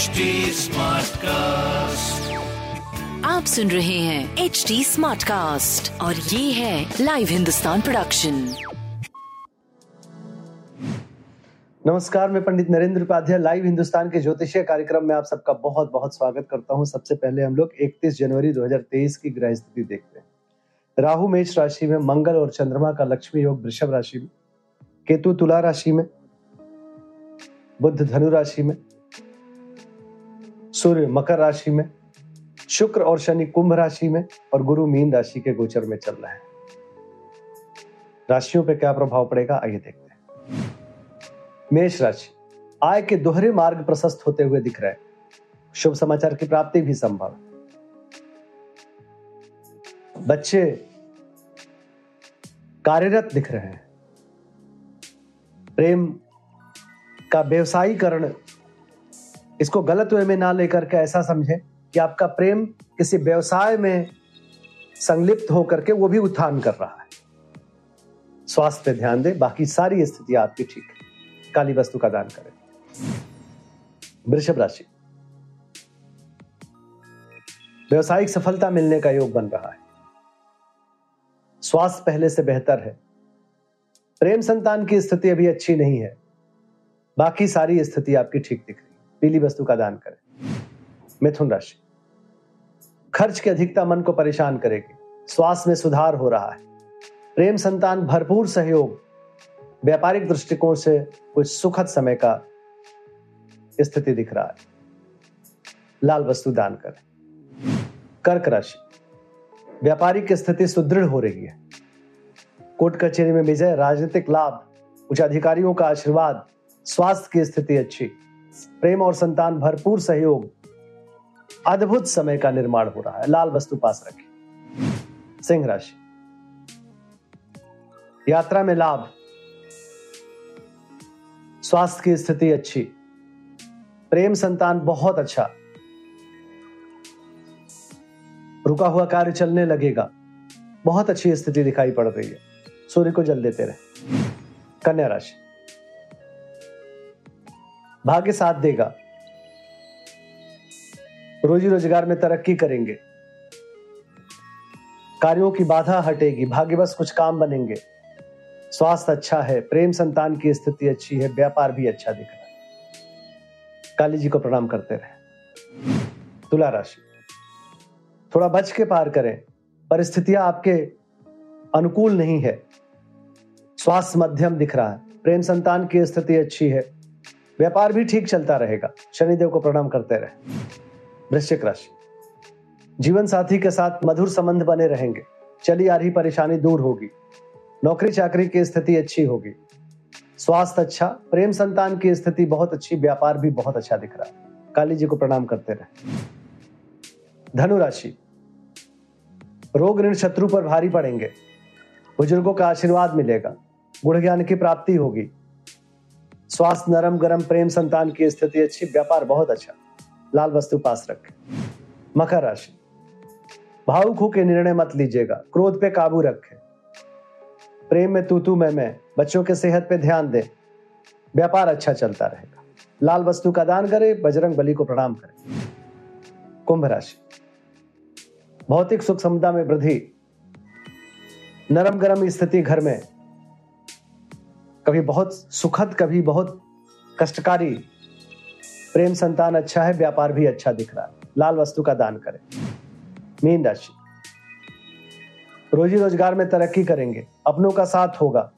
HD Smartcast. आप सुन रहे हैं एच डी स्मार्ट कास्ट और ये है लाइव हिंदुस्तान प्रोडक्शन नमस्कार मैं पंडित नरेंद्र उपाध्याय लाइव हिंदुस्तान के ज्योतिषीय कार्यक्रम में आप सबका बहुत बहुत स्वागत करता हूँ। सबसे पहले हम लोग 31 जनवरी 2023 की ग्रह स्थिति देखते हैं। राहु मेष राशि में मंगल और चंद्रमा का लक्ष्मी योग वृषभ राशि में केतु तुला राशि में बुद्ध धनु राशि में सूर्य मकर राशि में, शुक्र और शनि कुंभ राशि में और गुरु मीन राशि के गोचर में चल रहे हैं। राशियों पे क्या प्रभाव पड़ेगा? आइए देखते हैं। मेष राशि, आय के दोहरे मार्ग प्रशस्त होते हुए दिख रहे हैं। शुभ समाचार की प्राप्ति भी संभव बच्चे कार्यरत दिख रहे हैं। प्रेम का व्यवसायीकरण इसको गलत वे में ना लेकर के ऐसा समझे कि आपका प्रेम किसी व्यवसाय में संलिप्त होकर के वो भी उत्थान कर रहा है। स्वास्थ्य पे ध्यान दे, बाकी सारी स्थिति आपकी ठीक है। काली वस्तु का दान करें। वृषभ राशि। व्यवसायिक सफलता मिलने का योग बन रहा है। स्वास्थ्य पहले से बेहतर है। प्रेम संतान की स्थिति अभी अच्छी नहीं है। बाकी सारी स्थिति आपकी ठीक दिख रही पीली वस्तु का दान करें। मिथुन राशि। खर्च की अधिकता मन को परेशान करेगी। स्वास्थ्य में सुधार हो रहा है। प्रेम संतान भरपूर सहयोग। व्यापारिक दृष्टिकोण से कुछ सुखद समय का स्थिति दिख रहा है। लाल वस्तु दान करें। कर्क राशि। व्यापारिक स्थिति सुदृढ़ हो रही है। कोर्ट कचहरी में विजय, राजनीतिक लाभ, उच्च अधिकारियों का आशीर्वाद, स्वास्थ्य की स्थिति अच्छी। प्रेम और संतान भरपूर सहयोग, अद्भुत समय का निर्माण हो रहा है। लाल वस्तु पास रखें। सिंह राशि। यात्रा में लाभ। स्वास्थ्य की स्थिति अच्छी। प्रेम संतान बहुत अच्छा। रुका हुआ कार्य चलने लगेगा। बहुत अच्छी स्थिति दिखाई पड़ रही है। सूर्य को जल देते रहे। कन्या राशि। भाग्य साथ देगा। रोजी रोज़गार में तरक्की करेंगे। कार्यों की बाधा हटेगी भाग्य बस कुछ काम बनेंगे। स्वास्थ्य अच्छा है, प्रेम संतान की स्थिति अच्छी है, व्यापार भी अच्छा दिख रहा है। काली जी को प्रणाम करते रहे। तुला राशि। थोड़ा बच के पार करें, परिस्थितियाँ आपके अनुकूल नहीं है। स्वास्थ्य मध्यम दिख रहा है, प्रेम संतान की स्थिति अच्छी है व्यापार भी ठीक चलता रहेगा। शनिदेव को प्रणाम करते रहे। वृश्चिक राशि। जीवन साथी के साथ मधुर संबंध बने रहेंगे। चली आ रही परेशानी दूर होगी। नौकरी चाकरी की स्थिति अच्छी होगी। स्वास्थ्य अच्छा प्रेम संतान की स्थिति बहुत अच्छी, व्यापार भी बहुत अच्छा दिख रहा है। काली जी को प्रणाम करते रहे। धनु राशि रोग ऋण शत्रु पर भारी पड़ेंगे। बुज़ुर्गों का आशीर्वाद मिलेगा। गुण ज्ञान की प्राप्ति होगी। स्वास्थ्य, नरम, गरम, प्रेम, संतान की स्थिति अच्छी, व्यापार बहुत अच्छा। लाल वस्तु पास रखें। मकर राशि। भावुक होकर निर्णय मत लीजिएगा। क्रोध पे काबू रखें। प्रेम में तू तू मैं मैं। बच्चों के सेहत पे ध्यान दें। व्यापार अच्छा चलता रहेगा। लाल वस्तु का दान करें, बजरंग बली को प्रणाम करें। कुंभ राशि। भौतिक सुख समता में वृद्धि। नरम गरम स्थिति घर में। कभी बहुत सुखद, कभी बहुत कष्टकारी प्रेम संतान अच्छा है, व्यापार भी अच्छा दिख रहा है। लाल वस्तु का दान करें। मीन राशि। रोजी रोज़गार में तरक्की करेंगे। अपनों का साथ होगा।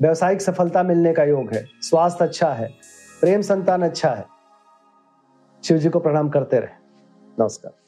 व्यवसायिक सफलता मिलने का योग है। स्वास्थ्य अच्छा है। प्रेम संतान अच्छा है। शिव जी को प्रणाम करते रहे। नमस्कार।